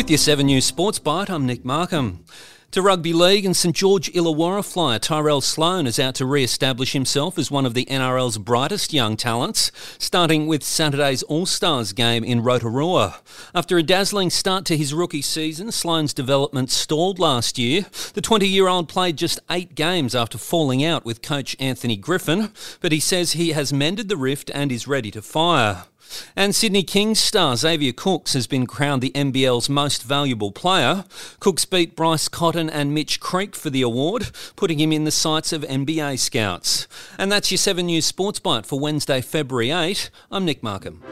With your 7 News Sports Byte, I'm Nick Markham. To rugby league and St George Illawarra flyer Tyrell Sloan is out to re-establish himself as one of the NRL's brightest young talents, starting with Saturday's All-Stars game in Rotorua. After a dazzling start to his rookie season, Sloan's development stalled last year. The 20-year-old played just eight games after falling out with coach Anthony Griffin, but he says he has mended the rift and is ready to fire. And Sydney Kings star Xavier Cooks has been crowned the NBL's most valuable player. Cooks beat Bryce Cotton and Mitch Creek for the award, putting him in the sights of NBA scouts. And that's your 7 News Sports Byte for Wednesday, February 8. I'm Nick Markham.